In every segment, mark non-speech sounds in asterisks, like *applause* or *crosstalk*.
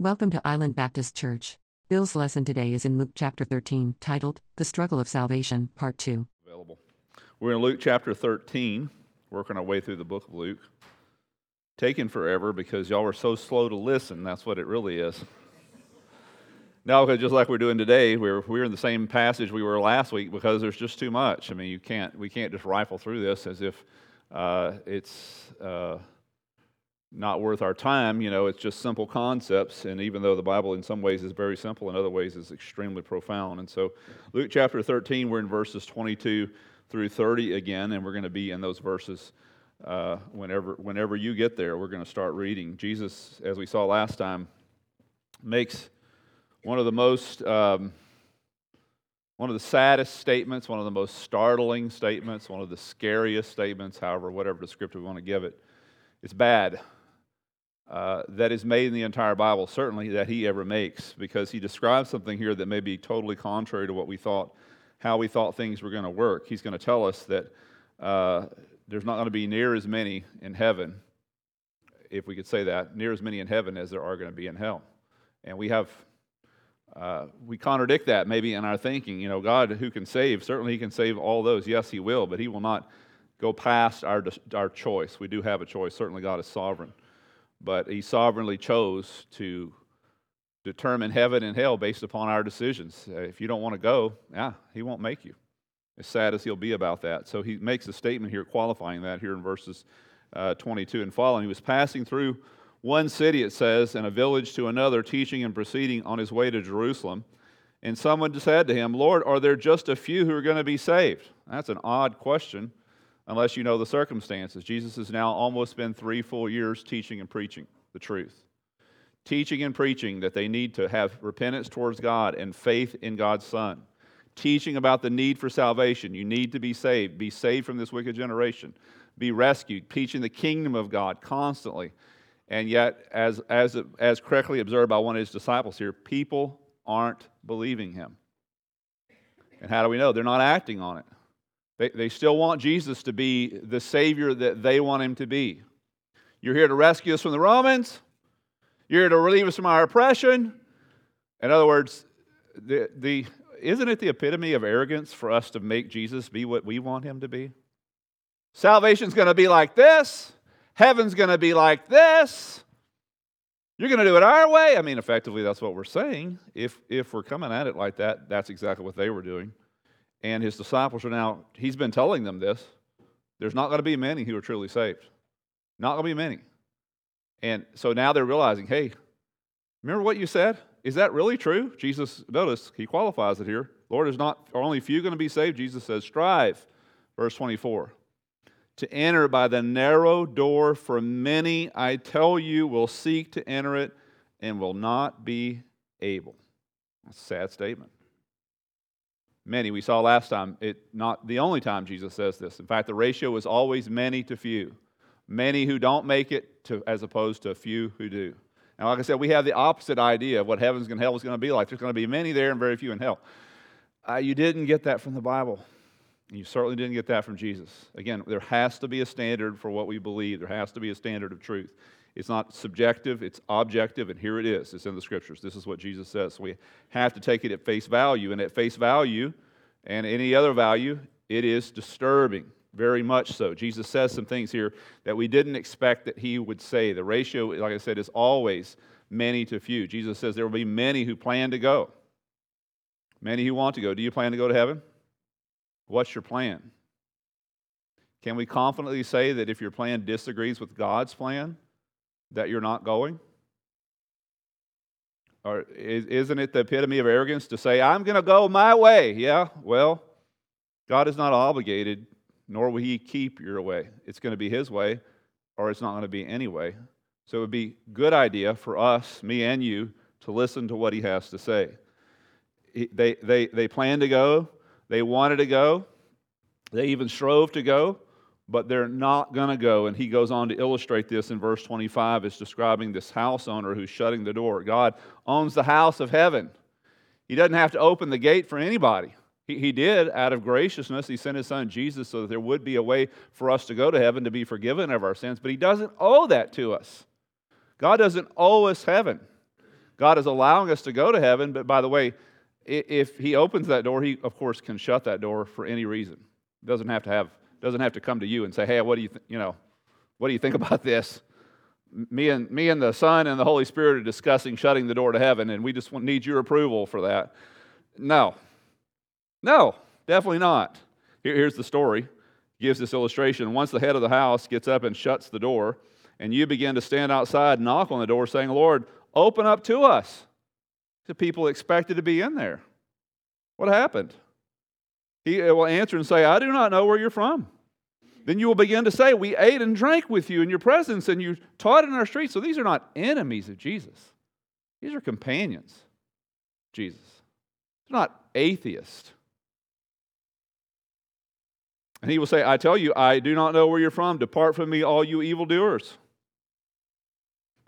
Welcome to Island Baptist Church. Bill's lesson today is in Luke chapter 13, titled The Struggle of Salvation, Part 2. available. We're in Luke chapter 13, working our way through the book of Luke. Taking forever because y'all were so slow to listen. That's what it really is. now, just like we're doing today, we're, we're in the same passage we were last week because there's just too much. I mean, you can't, we can't just rifle through this as if uh, it's uh, not worth our time. You know, it's just simple concepts. And even though the Bible in some ways is very simple, in other ways is extremely profound. And so, Luke chapter 13, we're in verses 22 through 30 again, and we're going to be in those verses uh, whenever, whenever you get there. We're going to start reading. Jesus, as we saw last time, makes one of the most, um, one of the saddest statements, one of the most startling statements, one of the scariest statements, however, whatever descriptor we want to give it. It's bad. Uh, that is made in the entire Bible, certainly that he ever makes, because he describes something here that may be totally contrary to what we thought, how we thought things were going to work. He's going to tell us that uh, there's not going to be near as many in heaven, if we could say that, near as many in heaven as there are going to be in hell. And we have, uh, we contradict that maybe in our thinking. You know, God who can save, certainly He can save all those. Yes, He will, but He will not go past our, our choice. We do have a choice. Certainly, God is sovereign but he sovereignly chose to determine heaven and hell based upon our decisions. Uh, if you don't want to go, yeah, he won't make you. As sad as he'll be about that. So he makes a statement here qualifying that here in verses uh, 22 and following. He was passing through one city, it says, and a village to another, teaching and proceeding on his way to Jerusalem. And someone said to him, Lord, are there just a few who are going to be saved? That's an odd question unless you know the circumstances. Jesus has now almost been three full years teaching and preaching the truth. Teaching and preaching that they need to have repentance towards God and faith in God's Son. Teaching about the need for salvation. You need to be saved. Be saved from this wicked generation. Be rescued. Teaching the kingdom of God constantly. And yet, as, as, as correctly observed by one of his disciples here, people aren't believing him. And how do we know? They're not acting on it. They, they still want Jesus to be the Savior that they want him to be. You're here to rescue us from the Romans. You're here to relieve us from our oppression. In other words, the, the, isn't it the epitome of arrogance for us to make Jesus be what we want him to be? Salvation's going to be like this. Heaven's going to be like this. You're going to do it our way. I mean, effectively, that's what we're saying. If, if we're coming at it like that, that's exactly what they were doing. And his disciples are now, he's been telling them this. There's not going to be many who are truly saved. Not going to be many. And so now they're realizing, hey, remember what you said? Is that really true? Jesus, notice, he qualifies it here. Lord, is not are only few going to be saved? Jesus says, strive, verse 24, to enter by the narrow door, for many, I tell you, will seek to enter it and will not be able. That's a sad statement. Many, we saw last time, it not the only time Jesus says this. In fact, the ratio is always many to few. Many who don't make it to, as opposed to a few who do. Now, like I said, we have the opposite idea of what heaven's and hell is going to be like. There's going to be many there and very few in hell. Uh, you didn't get that from the Bible. You certainly didn't get that from Jesus. Again, there has to be a standard for what we believe. There has to be a standard of truth. It's not subjective, it's objective, and here it is. It's in the scriptures. This is what Jesus says. We have to take it at face value. And at face value, and any other value, it is disturbing, very much so. Jesus says some things here that we didn't expect that he would say. The ratio, like I said, is always many to few. Jesus says there will be many who plan to go, many who want to go. Do you plan to go to heaven? What's your plan? Can we confidently say that if your plan disagrees with God's plan, that you're not going? Or isn't it the epitome of arrogance to say, I'm going to go my way? Yeah, well, God is not obligated, nor will He keep your way. It's going to be His way, or it's not going to be any way. So it would be a good idea for us, me and you, to listen to what He has to say. They, they, they planned to go, they wanted to go, they even strove to go, but they're not going to go. And he goes on to illustrate this in verse 25 as describing this house owner who's shutting the door. God owns the house of heaven. He doesn't have to open the gate for anybody. He, he did, out of graciousness, he sent his son Jesus so that there would be a way for us to go to heaven to be forgiven of our sins, but he doesn't owe that to us. God doesn't owe us heaven. God is allowing us to go to heaven, but by the way, if He opens that door, He, of course, can shut that door for any reason. He Doesn't have to have, doesn't have to come to you and say, hey, what do you, th- you know, what do you think *laughs* about this? Me and, me and the Son and the Holy Spirit are discussing shutting the door to heaven, and we just need your approval for that. No. No, definitely not. Here, here's the story. Gives this illustration. Once the head of the house gets up and shuts the door, and you begin to stand outside knock on the door saying, Lord, open up to us. The people expected to be in there. What happened? He uh, will answer and say, I do not know where you're from. Then you will begin to say, We ate and drank with you in your presence, and you taught in our streets. So these are not enemies of Jesus, these are companions. Jesus. They're not atheists. And he will say, I tell you, I do not know where you're from. Depart from me, all you evildoers.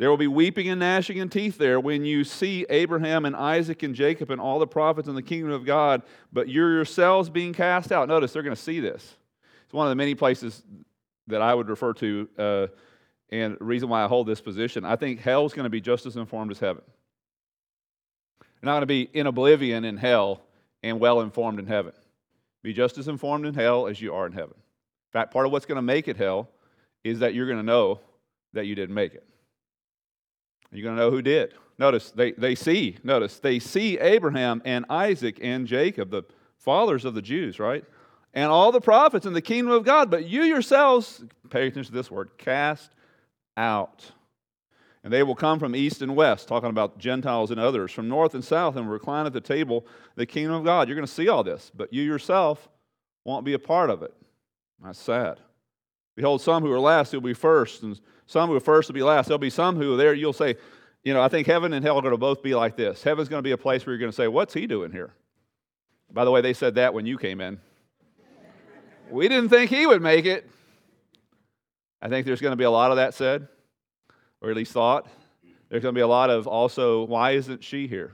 There will be weeping and gnashing of teeth there when you see Abraham and Isaac and Jacob and all the prophets in the kingdom of God, but you're yourselves being cast out. Notice they're going to see this. It's one of the many places that I would refer to, uh, and reason why I hold this position. I think hell's going to be just as informed as heaven. You're not going to be in oblivion in hell and well informed in heaven. Be just as informed in hell as you are in heaven. In fact, part of what's going to make it hell is that you're going to know that you didn't make it. You're going to know who did. Notice, they, they see, notice, they see Abraham and Isaac and Jacob, the fathers of the Jews, right? And all the prophets in the kingdom of God, but you yourselves, pay attention to this word, cast out. And they will come from east and west, talking about Gentiles and others, from north and south, and recline at the table, the kingdom of God. You're going to see all this, but you yourself won't be a part of it. That's sad. Behold, some who are last will be first, and some who are first will be last. There'll be some who are there, you'll say, you know, I think heaven and hell are going to both be like this. Heaven's going to be a place where you're going to say, What's he doing here? By the way, they said that when you came in. we didn't think he would make it. I think there's going to be a lot of that said, or at least thought. There's going to be a lot of also, Why isn't she here?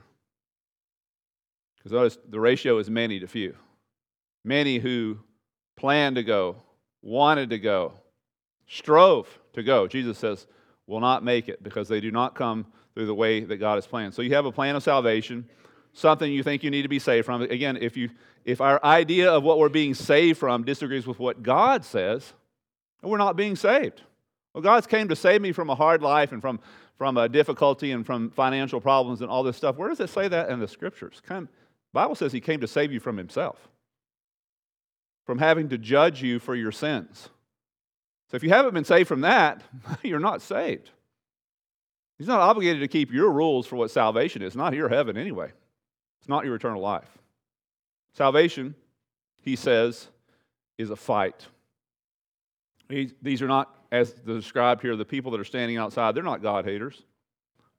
Because notice the ratio is many to few. Many who planned to go, wanted to go, strove to go. Jesus says, will not make it because they do not come through the way that God has planned. So you have a plan of salvation, something you think you need to be saved from. Again, if you if our idea of what we're being saved from disagrees with what God says, we're not being saved. Well, God's came to save me from a hard life and from, from a difficulty and from financial problems and all this stuff. Where does it say that in the scriptures? Come, Bible says he came to save you from himself, from having to judge you for your sins. So if you haven't been saved from that, *laughs* you're not saved. He's not obligated to keep your rules for what salvation is. Not your heaven anyway. It's not your eternal life. Salvation, he says, is a fight. these are not, as described here, the people that are standing outside. They're not God haters.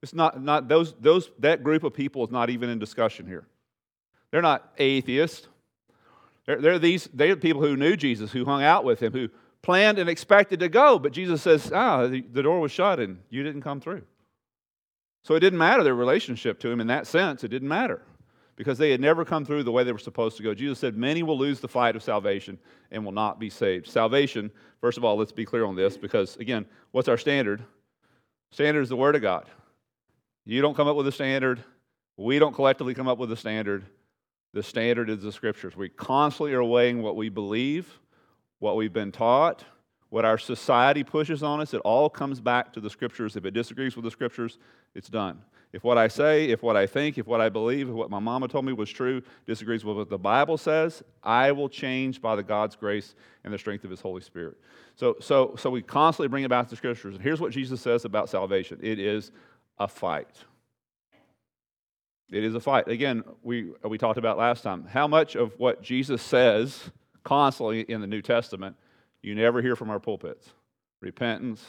It's not, not those, those, that group of people is not even in discussion here. They're not atheists. They're, they're these they're people who knew Jesus, who hung out with him, who planned and expected to go, but Jesus says, ah, the, door was shut and you didn't come through. So it didn't matter their relationship to him in that sense. It didn't matter because they had never come through the way they were supposed to go. Jesus said, Many will lose the fight of salvation and will not be saved. Salvation, first of all, let's be clear on this because, again, what's our standard? Standard is the Word of God. You don't come up with a standard. We don't collectively come up with a standard. The standard is the Scriptures. We constantly are weighing what we believe what we've been taught, what our society pushes on us, it all comes back to the scriptures. If it disagrees with the scriptures, it's done. If what I say, if what I think, if what I believe, if what my mama told me was true, disagrees with what the Bible says, I will change by the God's grace and the strength of His Holy Spirit. So, so, so we constantly bring about the scriptures. And here's what Jesus says about salvation it is a fight. It is a fight. Again, we, we talked about last time. How much of what Jesus says constantly in the New Testament, you never hear from our pulpits. Repentance,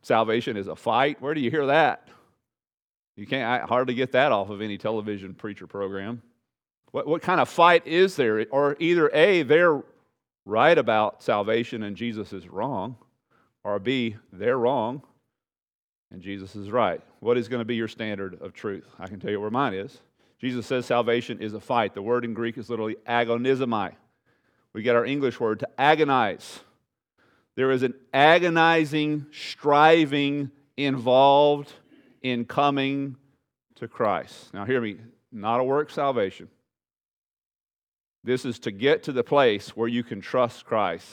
salvation is a fight. Where do you hear that? You can't I hardly get that off of any television preacher program. What, what kind of fight is there? Or either A, they're right about salvation and Jesus is wrong, or B, they're wrong and Jesus is right. What is going to be your standard of truth? I can tell you where mine is. Jesus says salvation is a fight. The word in Greek is literally agonizomai. We get our English word to agonize. There is an agonizing striving involved in coming to Christ. Now, hear me, not a work salvation. This is to get to the place where you can trust Christ.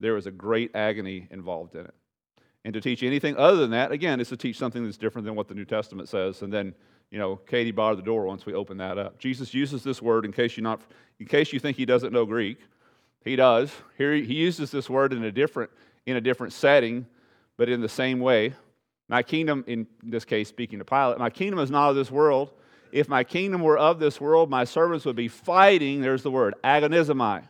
There is a great agony involved in it. And to teach anything other than that, again, is to teach something that's different than what the New Testament says. And then, you know, Katie barred the door once we open that up. Jesus uses this word in case you not in case you think he doesn't know Greek. He does. Here he uses this word in a different in a different setting, but in the same way. My kingdom, in this case, speaking to Pilate, my kingdom is not of this world. If my kingdom were of this world, my servants would be fighting, there's the word, agonizomai.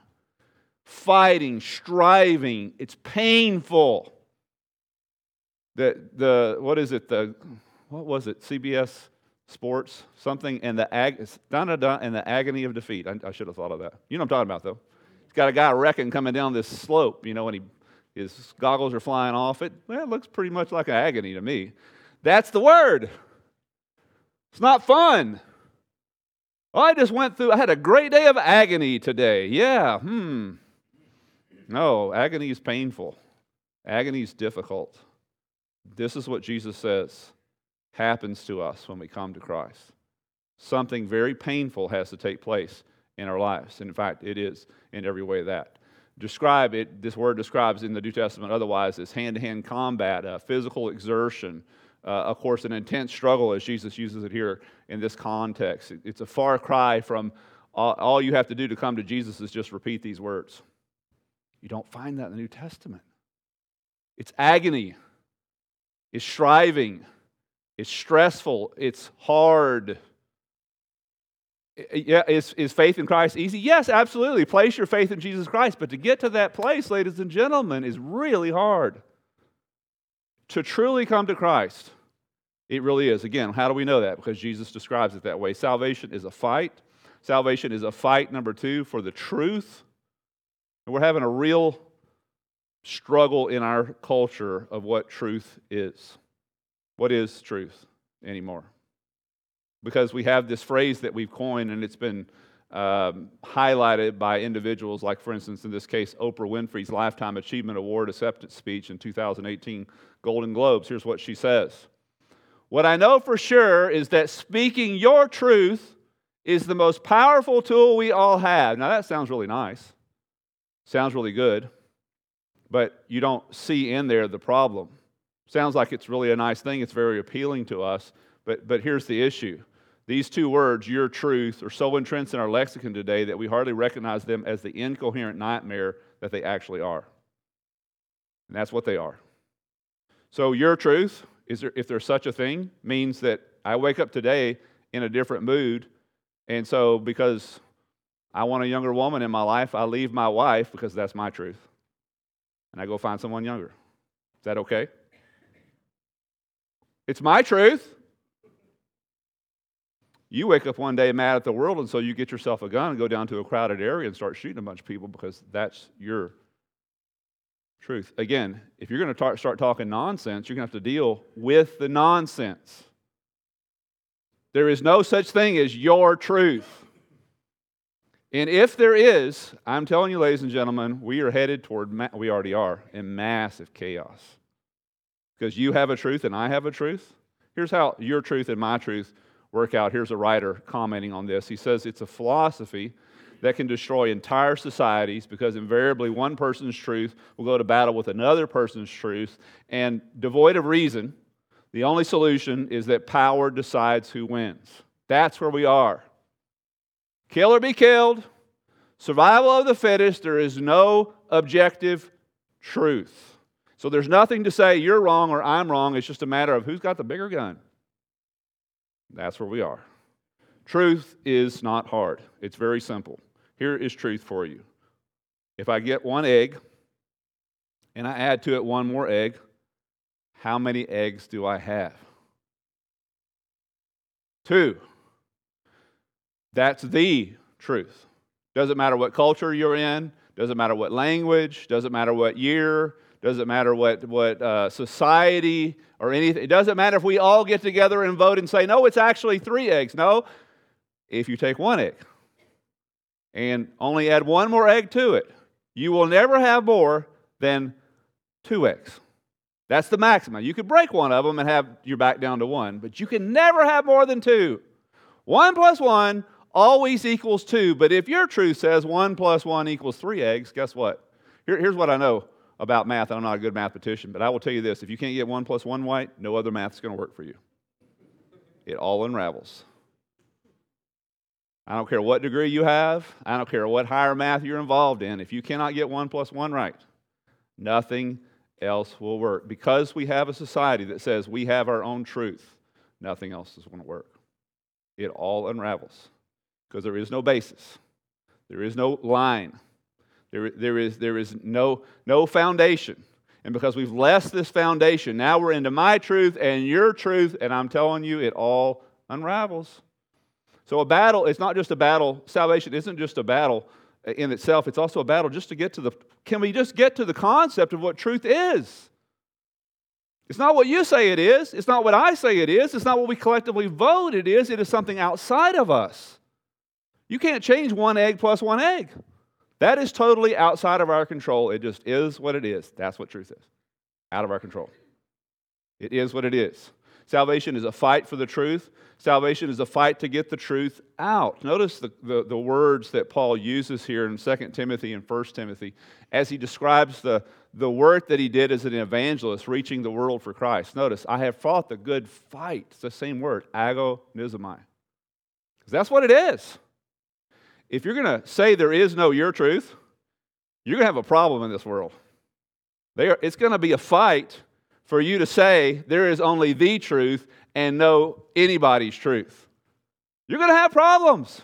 Fighting, striving. It's painful. The, the what is it? The what was it? CBS Sports something and the ag and the agony of defeat. I, I, should have thought of that. You know what I'm talking about though. He's got a guy wrecking coming down this slope. You know, and he his goggles are flying off. It well, it looks pretty much like an agony to me. That's the word. It's not fun. I just went through. I had a great day of agony today. Yeah. Hmm. No, agony is painful. Agony is difficult. This is what Jesus says happens to us when we come to Christ. Something very painful has to take place in our lives. In fact, it is in every way that. Describe it, this word describes in the New Testament otherwise as hand to hand combat, uh, physical exertion, uh, of course, an intense struggle as Jesus uses it here in this context. It's a far cry from all, all you have to do to come to Jesus is just repeat these words. You don't find that in the New Testament. It's agony, it's striving, it's stressful, it's hard. Yeah, is, is faith in Christ easy? Yes, absolutely. Place your faith in Jesus Christ. But to get to that place, ladies and gentlemen, is really hard. To truly come to Christ, it really is. Again, how do we know that? Because Jesus describes it that way. Salvation is a fight. Salvation is a fight, number two, for the truth. And we're having a real struggle in our culture of what truth is. What is truth anymore? Because we have this phrase that we've coined and it's been um, highlighted by individuals like, for instance, in this case, Oprah Winfrey's Lifetime Achievement Award acceptance speech in 2018 Golden Globes. Here's what she says What I know for sure is that speaking your truth is the most powerful tool we all have. Now, that sounds really nice, sounds really good, but you don't see in there the problem. Sounds like it's really a nice thing, it's very appealing to us, but, but here's the issue. These two words, your truth, are so entrenched in our lexicon today that we hardly recognize them as the incoherent nightmare that they actually are. And that's what they are. So, your truth, is there, if there's such a thing, means that I wake up today in a different mood. And so, because I want a younger woman in my life, I leave my wife because that's my truth. And I go find someone younger. Is that okay? It's my truth. You wake up one day mad at the world, and so you get yourself a gun and go down to a crowded area and start shooting a bunch of people because that's your truth. Again, if you're going to start talking nonsense, you're going to have to deal with the nonsense. There is no such thing as your truth. And if there is, I'm telling you, ladies and gentlemen, we are headed toward, ma- we already are, in massive chaos. Because you have a truth and I have a truth. Here's how your truth and my truth work out. Here's a writer commenting on this. He says it's a philosophy that can destroy entire societies because invariably one person's truth will go to battle with another person's truth, and devoid of reason, the only solution is that power decides who wins. That's where we are. Kill or be killed, survival of the fittest, there is no objective truth. So there's nothing to say you're wrong or I'm wrong. It's just a matter of who's got the bigger gun. That's where we are. Truth is not hard, it's very simple. Here is truth for you. If I get one egg and I add to it one more egg, how many eggs do I have? Two. That's the truth. Doesn't matter what culture you're in, doesn't matter what language, doesn't matter what year, doesn't matter what, what uh, society or anything. It doesn't matter if we all get together and vote and say, no, it's actually three eggs. No, if you take one egg and only add one more egg to it, you will never have more than two eggs. That's the maximum. You could break one of them and have your back down to one, but you can never have more than two. One plus one always equals two, but if your truth says one plus one equals three eggs, guess what? Here, here's what I know about math. I'm not a good mathematician, but I will tell you this if you can't get one plus one right, no other math is going to work for you. It all unravels. I don't care what degree you have, I don't care what higher math you're involved in. If you cannot get one plus one right, nothing else will work. Because we have a society that says we have our own truth, nothing else is going to work. It all unravels because there is no basis, there is no line, there, there is, there is no, no foundation. And because we've left this foundation, now we're into my truth and your truth, and I'm telling you, it all unravels. So, a battle, it's not just a battle, salvation isn't just a battle uh, in itself, it's also a battle just to get to the, can we just get to the concept of what truth is? It's not what you say it is. It's not what I say it is. It's not what we collectively vote it is. It is something outside of us. You can't change one egg plus one egg. That is totally outside of our control. It just is what it is. That's what truth is. Out of our control. It is what it is. Salvation is a fight for the truth. Salvation is a fight to get the truth out. Notice the, the, the, words that Paul uses here in 2 Timothy and 1 Timothy as he describes the, the work that he did as an evangelist, reaching the world for Christ. Notice, I have fought the good fight. It's the same word, agonizomai. Because that's what it is. If you're going to say there is no your truth, you're going to have a problem in this world. There, it's going to be a fight for you to say there is only the truth and no anybody's truth. You're going to have problems.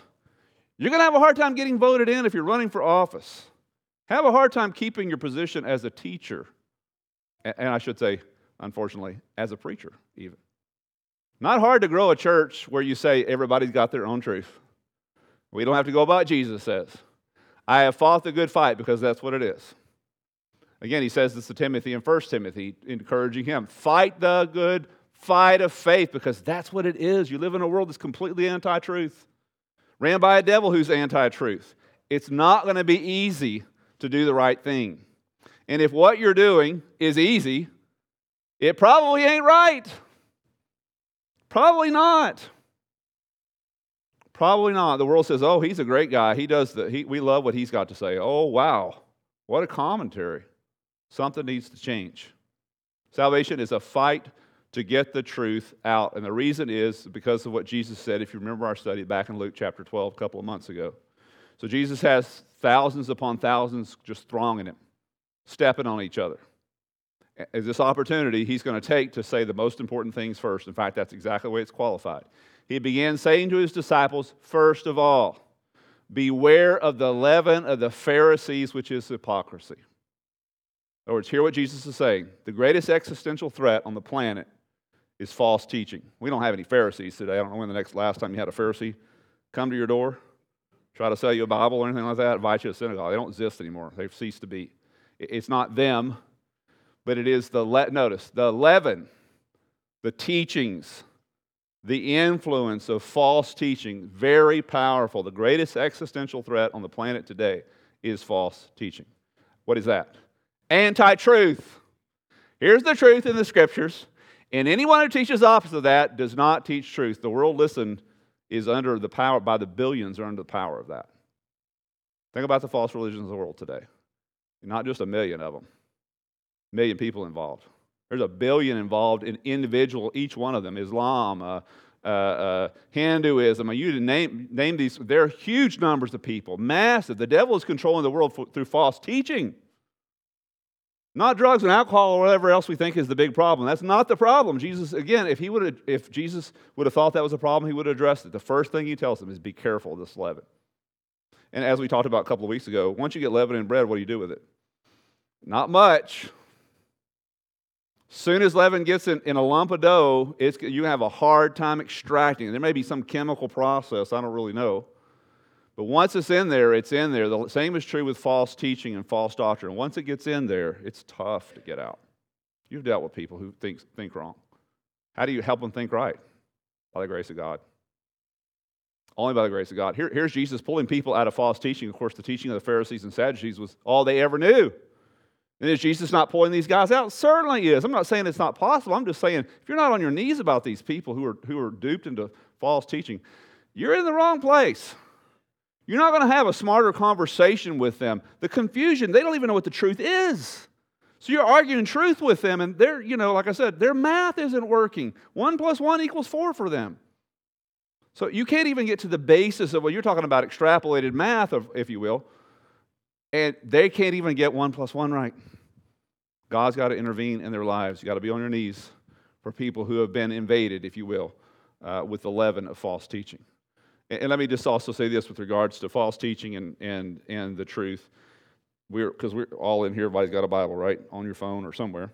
You're going to have a hard time getting voted in if you're running for office. Have a hard time keeping your position as a teacher. And I should say, unfortunately, as a preacher, even. Not hard to grow a church where you say everybody's got their own truth. We don't have to go about Jesus says. I have fought the good fight because that's what it is. Again, he says this to Timothy in 1 Timothy, encouraging him fight the good fight of faith because that's what it is. You live in a world that's completely anti truth, ran by a devil who's anti truth. It's not going to be easy to do the right thing. And if what you're doing is easy, it probably ain't right. Probably not. Probably not. The world says, "Oh, he's a great guy. He does the he, we love what he's got to say." Oh, wow. What a commentary. Something needs to change. Salvation is a fight to get the truth out. And the reason is because of what Jesus said, if you remember our study back in Luke chapter 12 a couple of months ago. So Jesus has thousands upon thousands just thronging him, stepping on each other. As this opportunity he's going to take to say the most important things first. In fact, that's exactly the way it's qualified. He began saying to his disciples, first of all, beware of the leaven of the Pharisees, which is hypocrisy. In other words, hear what Jesus is saying. The greatest existential threat on the planet is false teaching. We don't have any Pharisees today. I don't know when the next last time you had a Pharisee come to your door, try to sell you a Bible or anything like that, invite you to synagogue. They don't exist anymore. They've ceased to be. It's not them, but it is the le- notice the leaven, the teachings, the influence of false teaching. Very powerful. The greatest existential threat on the planet today is false teaching. What is that? anti truth. Here's the truth in the scriptures. And anyone who teaches opposite of that does not teach truth. The world, listen, is under the power, by the billions, are under the power of that. Think about the false religions of the world today. Not just a million of them, a million people involved. There's a billion involved in individual, each one of them Islam, uh, uh, uh, Hinduism, you name, name these, There are huge numbers of people, massive. The devil is controlling the world through false teaching. Not drugs and alcohol or whatever else we think is the big problem. That's not the problem. Jesus, again, if he would if Jesus would have thought that was a problem, he would have addressed it. The first thing he tells them is be careful of this leaven. And as we talked about a couple of weeks ago, once you get leaven in bread, what do you do with it? Not much. Soon as leaven gets in, in a lump of dough, you have a hard time extracting. There may be some chemical process, I don't really know. But once it's in there, it's in there. The same is true with false teaching and false doctrine. Once it gets in there, it's tough to get out. You've dealt with people who think, think wrong. How do you help them think right? By the grace of God. Only by the grace of God. Here, here's Jesus pulling people out of false teaching. Of course, the teaching of the Pharisees and Sadducees was all they ever knew. And is Jesus not pulling these guys out? Certainly is. I'm not saying it's not possible. I'm just saying if you're not on your knees about these people who are, who are duped into false teaching, you're in the wrong place. You're not going to have a smarter conversation with them. The confusion, they don't even know what the truth is. So you're arguing truth with them, and they're, you know, like I said, their math isn't working. One plus one equals four for them. So you can't even get to the basis of what you're talking about, extrapolated math, if you will, and they can't even get one plus one right. God's got to intervene in their lives. You've got to be on your knees for people who have been invaded, if you will, uh, with the leaven of false teaching. And, and, let me just also say this with regards to false teaching and, and, and the truth. We're because we're all in here, everybody's got a Bible, right? On your phone or somewhere.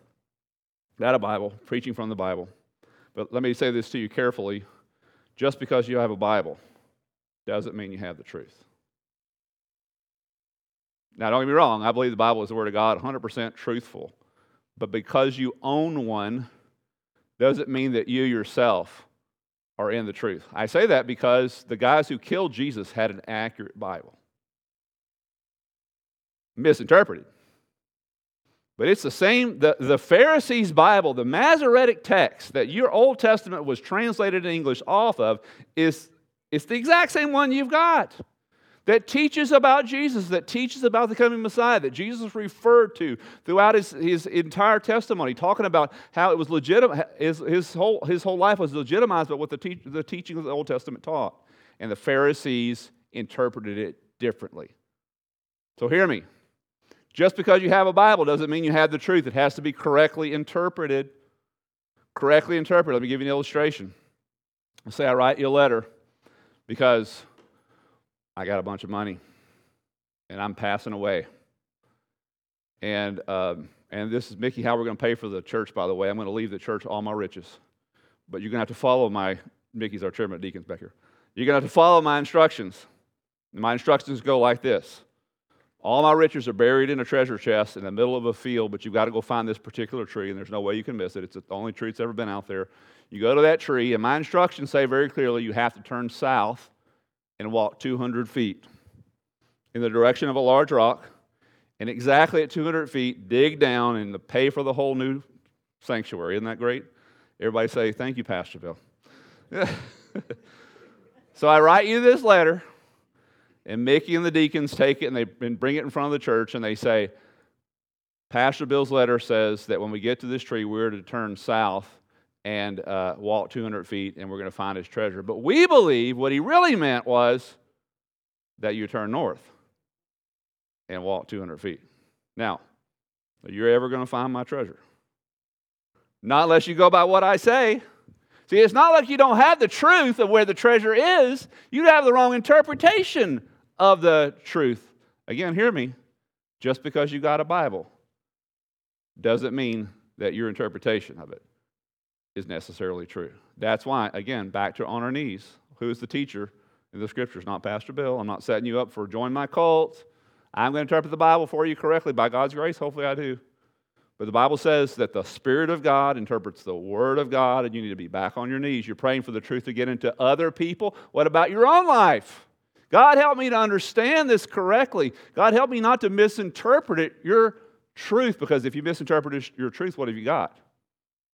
Got a Bible, preaching from the Bible. But let me say this to you carefully. Just because you have a Bible doesn't mean you have the truth. Now, don't get me wrong, I believe the Bible is the Word of God, 100% truthful. But because you own one doesn't mean that you yourself are in the truth. I say that because the guys who killed Jesus had an accurate Bible. Misinterpreted. But it's the same, the, the Pharisees' Bible, the Masoretic text that your Old Testament was translated in English off of, is it's the exact same one you've got that teaches about Jesus, that teaches about the coming Messiah, that Jesus referred to throughout his, his entire testimony, talking about how it was legitimate, his, his, whole, his whole life was legitimized by what the, te- the teaching of the Old Testament taught. And the Pharisees interpreted it differently. So hear me. Just because you have a Bible doesn't mean you have the truth. It has to be correctly interpreted. Correctly interpreted. Let me give you an illustration. Let's say I write you a letter because I got a bunch of money and I'm passing away. And, um, and this is Mickey, how we're going to pay for the church, by the way. I'm going to leave the church all my riches. But you're going to have to follow my, Mickey's our chairman of deacons back here. You're going to have to follow my instructions. My instructions go like this All my riches are buried in a treasure chest in the middle of a field, but you've got to go find this particular tree, and there's no way you can miss it. It's the only tree that's ever been out there. You go to that tree, and my instructions say very clearly you have to turn south and walk 200 feet in the direction of a large rock, and exactly at 200 feet, dig down and pay for the whole new sanctuary. Isn't that great? Everybody say, Thank you, Pastor Bill. *laughs* so I write you this letter, and Mickey and the deacons take it and they bring it in front of the church, and they say, Pastor Bill's letter says that when we get to this tree, we're to turn south and uh, walk 200 feet and we're going to find his treasure. But we believe what he really meant was that you turn north and walk 200 feet. Now, are you're ever going to find my treasure. Not unless you go by what I say. See, it's not like you don't have the truth of where the treasure is. You have the wrong interpretation of the truth. Again, hear me. Just because you got a Bible doesn't mean that your interpretation of it is necessarily true. That's why, again, back to on our knees. Who is the teacher in the scriptures? Not Pastor Bill. I'm not setting you up for join my cult. I'm going to interpret the Bible for you correctly by God's grace. Hopefully, I do. But the Bible says that the Spirit of God interprets the Word of God, and you need to be back on your knees. You're praying for the truth to get into other people. What about your own life? God, help me to understand this correctly. God, help me not to misinterpret it, your truth, because if you misinterpret your truth, what have you got?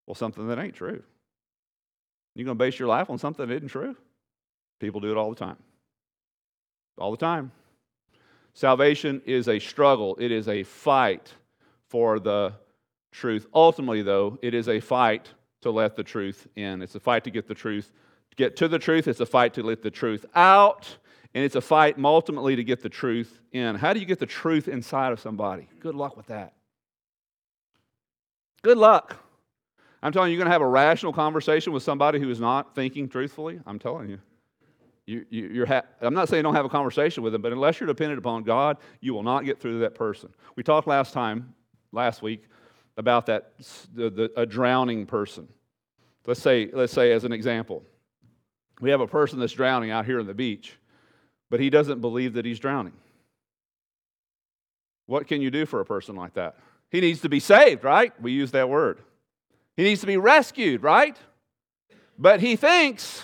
Well, something that ain't true. You're going to base your life on something that isn't true? People do it all the time. All the time. Salvation is a struggle, it is a fight for the truth. Ultimately, though, it is a fight to let the truth in. It's a fight to get the truth, to get to the truth. It's a fight to let the truth out. And it's a fight ultimately to get the truth in. How do you get the truth inside of somebody? Good luck with that. Good luck. I'm telling you, you're going to have a rational conversation with somebody who is not thinking truthfully. I'm telling you. you, you are ha- I'm not saying don't have a conversation with them, but unless you're dependent upon God, you will not get through to that person. We talked last time, last week, about that the, the, a drowning person. Let's say, let's say as an example, we have a person that's drowning out here on the beach, but he doesn't believe that he's drowning. What can you do for a person like that? He needs to be saved, right? We use that word. He needs to be rescued, right? But he thinks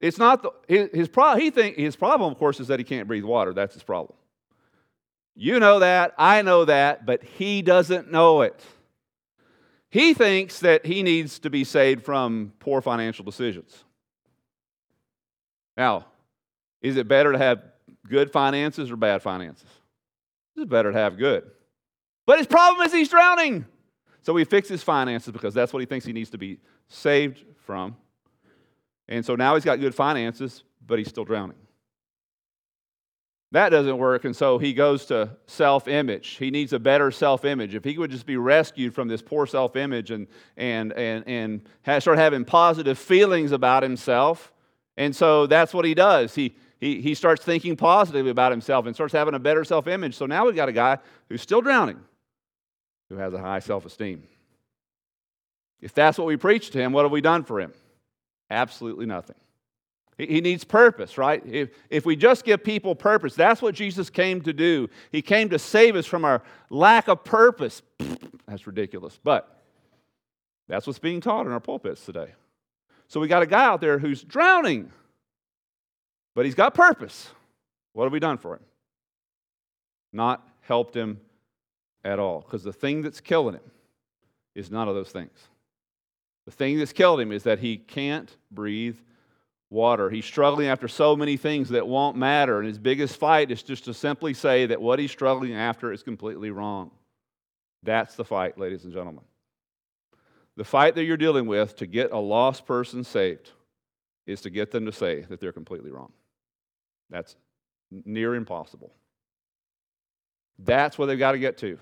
it's not the, his, his, pro, he think, his problem, of course, is that he can't breathe water. That's his problem. You know that, I know that, but he doesn't know it. He thinks that he needs to be saved from poor financial decisions. Now, is it better to have good finances or bad finances? It's better to have good. But his problem is he's drowning. So he fixes his finances because that's what he thinks he needs to be saved from. And so now he's got good finances, but he's still drowning. That doesn't work, and so he goes to self image. He needs a better self image. If he would just be rescued from this poor self image and, and, and, and start having positive feelings about himself, and so that's what he does. He, he, he starts thinking positively about himself and starts having a better self image. So now we've got a guy who's still drowning, who has a high self esteem. If that's what we preach to him, what have we done for him? Absolutely nothing. He needs purpose, right? If, if we just give people purpose, that's what Jesus came to do. He came to save us from our lack of purpose. *sniffs* That's ridiculous. But that's what's being taught in our pulpits today. So we got a guy out there who's drowning, but he's got purpose. What have we done for him? Not helped him at all. Because the thing that's killing him is none of those things. The thing that's killed him is that he can't breathe water. He's struggling after so many things that won't matter. And his biggest fight is just to simply say that what he's struggling after is completely wrong. That's the fight, ladies and gentlemen. The fight that you're dealing with to get a lost person saved is to get them to say that they're completely wrong. That's near impossible. That's where they've got to get to.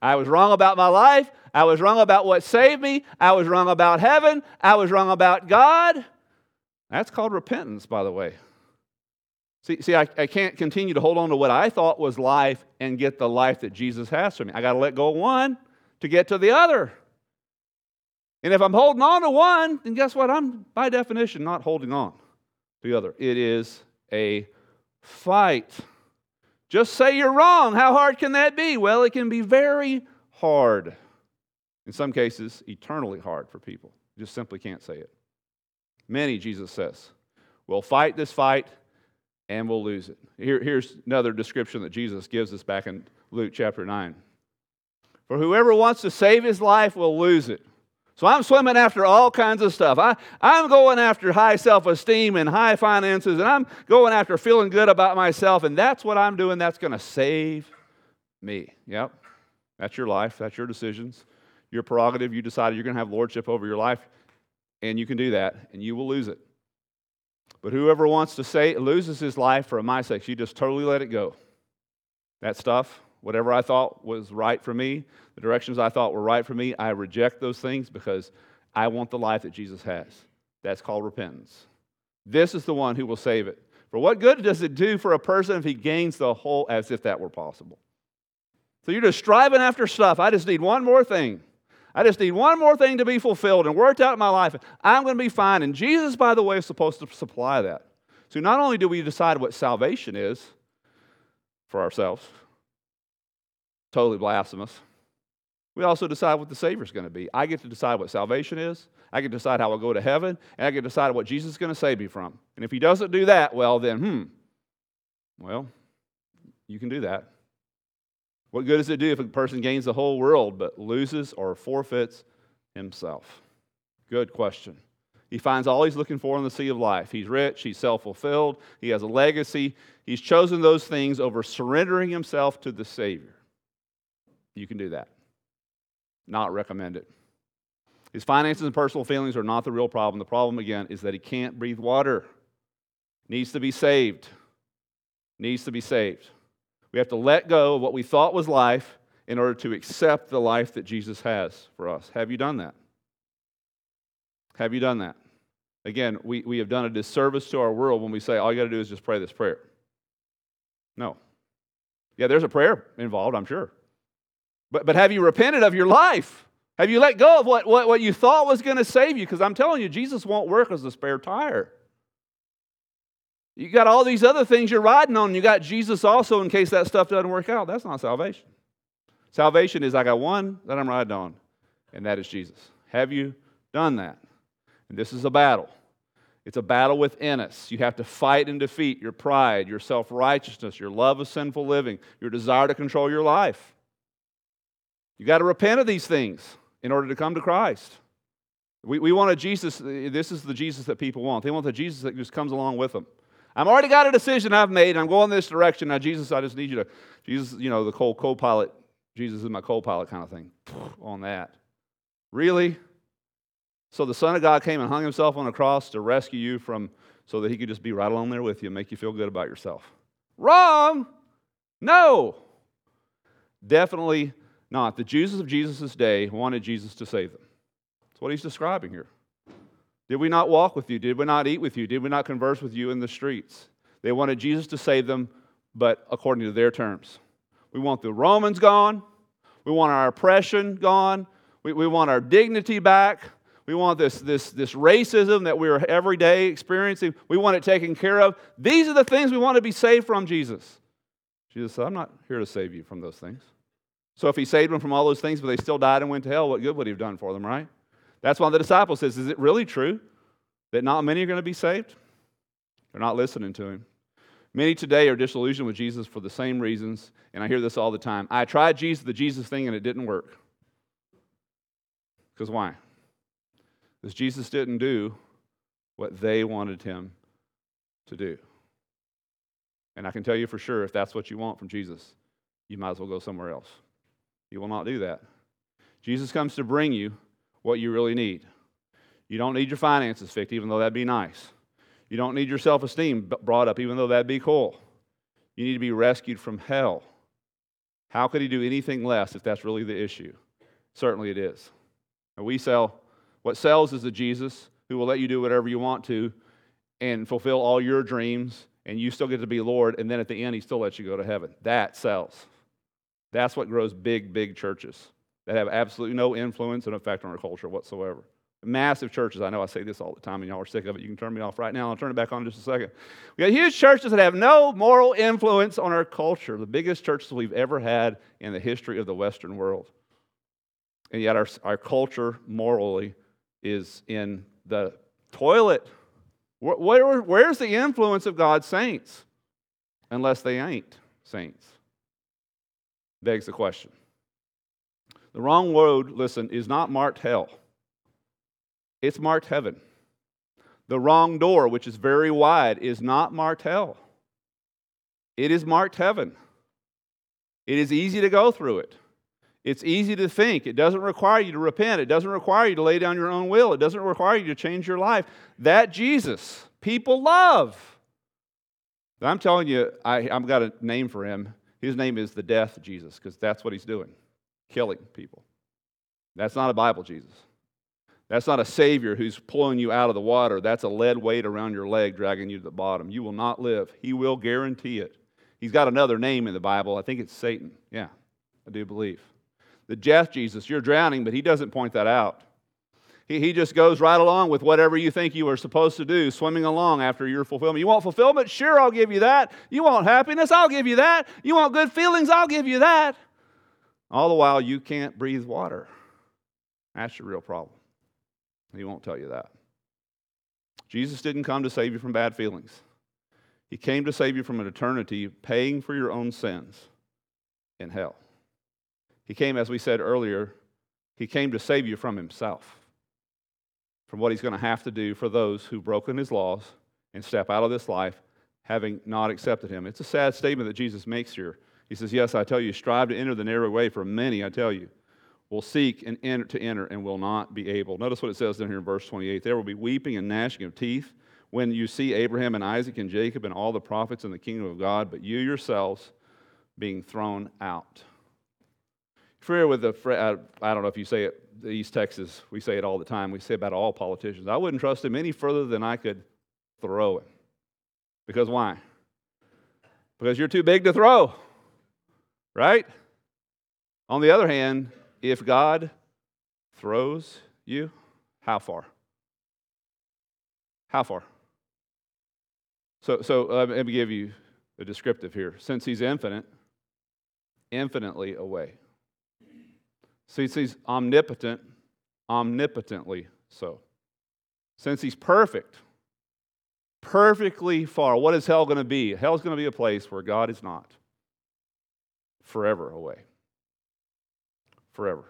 I was wrong about my life. I was wrong about what saved me. I was wrong about heaven. I was wrong about God. That's called repentance, by the way. See, see I, I can't continue to hold on to what I thought was life and get the life that Jesus has for me. I got to let go of one to get to the other. And if I'm holding on to one, then guess what? I'm, by definition, not holding on to the other. It is a fight. Just say you're wrong. How hard can that be? Well, it can be very hard. In some cases, eternally hard for people. You just simply can't say it. Many, Jesus says, will fight this fight and we'll lose it. Here, here's another description that Jesus gives us back in Luke chapter 9. For whoever wants to save his life will lose it. So I'm swimming after all kinds of stuff. I, I'm going after high self esteem and high finances, and I'm going after feeling good about myself, and that's what I'm doing. That's going to save me. Yep. That's your life. That's your decisions. Your prerogative. You decided you're going to have lordship over your life and you can do that, and you will lose it. But whoever wants to say loses his life for my sake, you just totally let it go. That stuff, whatever I thought was right for me, the directions I thought were right for me, I reject those things because I want the life that Jesus has. That's called repentance. This is the one who will save it. For what good does it do for a person if he gains the whole, as if that were possible? So you're just striving after stuff. I just need one more thing. I just need one more thing to be fulfilled and worked out in my life. I'm going to be fine. And Jesus, by the way, is supposed to supply that. So not only do we decide what salvation is for ourselves, totally blasphemous, we also decide what the Savior is going to be. I get to decide what salvation is. I get to decide how I'll go to heaven. And I get to decide what Jesus is going to save me from. And if he doesn't do that, well, then, hmm, well, you can do that. What good does it do if a person gains the whole world but loses or forfeits himself? Good question. He finds all he's looking for in the sea of life. He's rich, he's self fulfilled, he has a legacy. He's chosen those things over surrendering himself to the Savior. You can do that. Not recommend it. His finances and personal feelings are not the real problem. The problem, again, is that he can't breathe water. Needs to be saved. Needs to be saved. We have to let go of what we thought was life in order to accept the life that Jesus has for us. Have you done that? Have you done that? Again, we, we have done a disservice to our world when we say all you got to do is just pray this prayer. No. Yeah, there's a prayer involved, I'm sure. But, but have you repented of your life? Have you let go of what, what, what you thought was going to save you? Because I'm telling you, Jesus won't work as a spare tire. You got all these other things you're riding on. You got Jesus also in case that stuff doesn't work out. That's not salvation. Salvation is I got one that I'm riding on, and that is Jesus. Have you done that? And this is a battle. It's a battle within us. You have to fight and defeat your pride, your self righteousness, your love of sinful living, your desire to control your life. You got to repent of these things in order to come to Christ. We, we want a Jesus, this is the Jesus that people want. They want the Jesus that just comes along with them. I've already got a decision I've made. I'm going this direction. Now, Jesus, I just need you to, Jesus, you know, the co pilot, Jesus is my co pilot kind of thing on that. Really? So the Son of God came and hung himself on a cross to rescue you from, so that he could just be right along there with you and make you feel good about yourself. Wrong! No! Definitely not. The Jews of Jesus' day wanted Jesus to save them. That's what he's describing here. Did we not walk with you? Did we not eat with you? Did we not converse with you in the streets? They wanted Jesus to save them, but according to their terms. We want the Romans gone. We want our oppression gone. We, we want our dignity back. We want this, this, this racism that we're every day experiencing. We want it taken care of. These are the things we want to be saved from, Jesus. Jesus said, I'm not here to save you from those things. So if he saved them from all those things, but they still died and went to hell, what good would he have done for them, right? That's why the disciple says, Is it really true that not many are going to be saved? They're not listening to him. Many today are disillusioned with Jesus for the same reasons, and I hear this all the time. I tried Jesus, the Jesus thing, and it didn't work. Because why? Because Jesus didn't do what they wanted him to do. And I can tell you for sure, if that's what you want from Jesus, you might as well go somewhere else. He will not do that. Jesus comes to bring you what you really need. You don't need your finances fixed, even though that'd be nice. You don't need your self esteem brought up, even though that'd be cool. You need to be rescued from hell. How could he do anything less if that's really the issue? Certainly it is. And we sell what sells is the Jesus who will let you do whatever you want to and fulfill all your dreams, and you still get to be Lord, and then at the end, He still lets you go to heaven. That sells. That's what grows big, big churches that have absolutely no influence and effect on our culture whatsoever. Massive churches. I know I say this all the time, and y'all are sick of it. You can turn me off right now. I'll turn it back on in just a second. We got huge churches that have no moral influence on our culture, the biggest churches we've ever had in the history of the Western world. And yet, our, our culture morally is in the toilet. Where, where, where's the influence of God's saints? Unless they ain't saints. Begs the question. The wrong road, listen, is not marked hell, it's marked heaven. The wrong door, which is very wide, is not marked hell, it is marked heaven. It is easy to go through it. It's easy to think. It doesn't require you to repent. It doesn't require you to lay down your own will. It doesn't require you to change your life. That Jesus, people love. I'm telling you, I, I've got a name for him. His name is the death Jesus, because that's what he's doing killing people. That's not a Bible Jesus. That's not a Savior who's pulling you out of the water. That's a lead weight around your leg dragging you to the bottom. You will not live. He will guarantee it. He's got another name in the Bible. I think it's Satan. Yeah, I do believe the death Jesus, you're drowning, but he doesn't point that out. He, he just goes right along with whatever you think you are supposed to do, swimming along after your fulfillment. You want fulfillment? Sure, I'll give you that. You want happiness? I'll give you that. You want good feelings? I'll give you that. All the while, you can't breathe water. That's your real problem. He won't tell you that. Jesus didn't come to save you from bad feelings. He came to save you from an eternity paying for your own sins in hell. He came, as we said earlier, he came to save you from himself, from what he's going to have to do for those who've broken his laws and step out of this life having not accepted him. It's a sad statement that Jesus makes here. He says, Yes, I tell you, strive to enter the narrow way, for many, I tell you, will seek and enter to enter and will not be able. Notice what it says down here in verse 28. There will be weeping and gnashing of teeth when you see Abraham and Isaac and Jacob and all the prophets in the kingdom of God, but you yourselves being thrown out familiar with the, I don't know if you say it, East Texas, we say it all the time. We say about all politicians. I wouldn't trust him any further than I could throw him. Because why? Because you're too big to throw, right? On the other hand, if God throws you, how far? How far? So, so uh, let me give you a descriptive here. Since he's infinite, infinitely away. Since he's omnipotent, omnipotently so. Since he's perfect, perfectly far. What is hell going to be? Hell is going to be a place where God is not, forever away. Forever.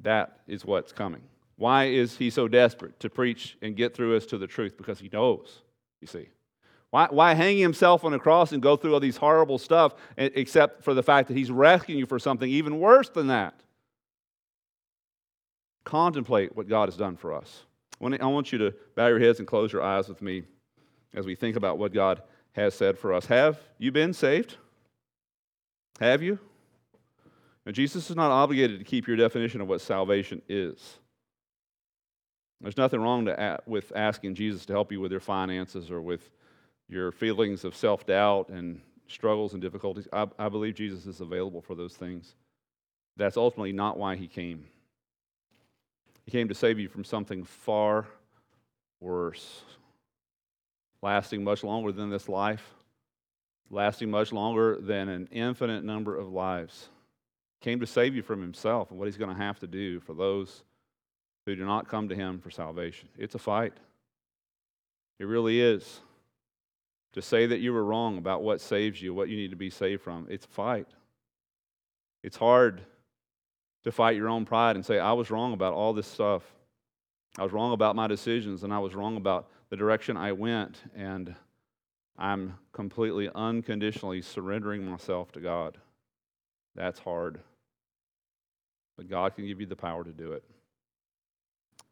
That is what's coming. Why is he so desperate to preach and get through us to the truth? Because he knows, you see. Why, why hang himself on a cross and go through all these horrible stuff except for the fact that he's rescuing you for something even worse than that? Contemplate what God has done for us. I want you to bow your heads and close your eyes with me as we think about what God has said for us. Have you been saved? Have you? Now, Jesus is not obligated to keep your definition of what salvation is. There's nothing wrong to, with asking Jesus to help you with your finances or with your feelings of self doubt and struggles and difficulties. I, I believe Jesus is available for those things. That's ultimately not why he came. He came to save you from something far worse, lasting much longer than this life, lasting much longer than an infinite number of lives. He came to save you from himself and what he's going to have to do for those who do not come to him for salvation. It's a fight. It really is. To say that you were wrong about what saves you, what you need to be saved from, it's a fight. It's hard to fight your own pride and say, I was wrong about all this stuff. I was wrong about my decisions, and I was wrong about the direction I went, and I'm completely unconditionally surrendering myself to God. That's hard. But God can give you the power to do it.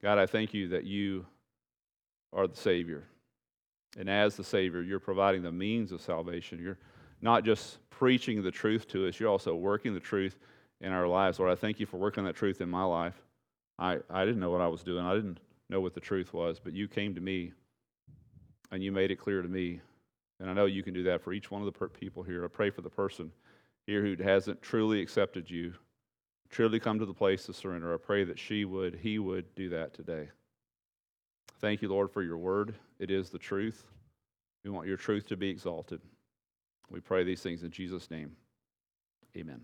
God, I thank you that you are the Savior. And as the Savior, you're providing the means of salvation. You're not just preaching the truth to us, you're also working the truth in our lives. Lord, I thank you for working that truth in my life. I, I didn't know what I was doing, I didn't know what the truth was, but you came to me and you made it clear to me. And I know you can do that for each one of the per- people here. I pray for the person here who hasn't truly accepted you, truly come to the place of surrender. I pray that she would, he would do that today. Thank you, Lord, for your word. It is the truth. We want your truth to be exalted. We pray these things in Jesus' name. Amen.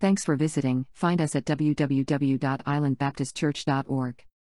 Thanks for visiting. Find us at www.islandbaptistchurch.org.